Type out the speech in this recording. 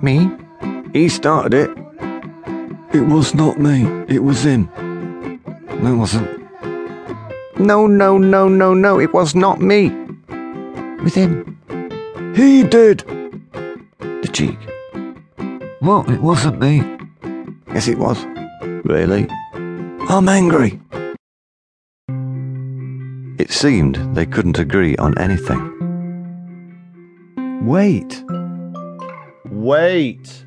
Me? He started it. It was not me. It was him. No, it wasn't. No, no, no, no, no, it was not me. With him. He did. The cheek. What? It wasn't me. Yes, it was. Really? I'm angry. It seemed they couldn't agree on anything. Wait. Wait.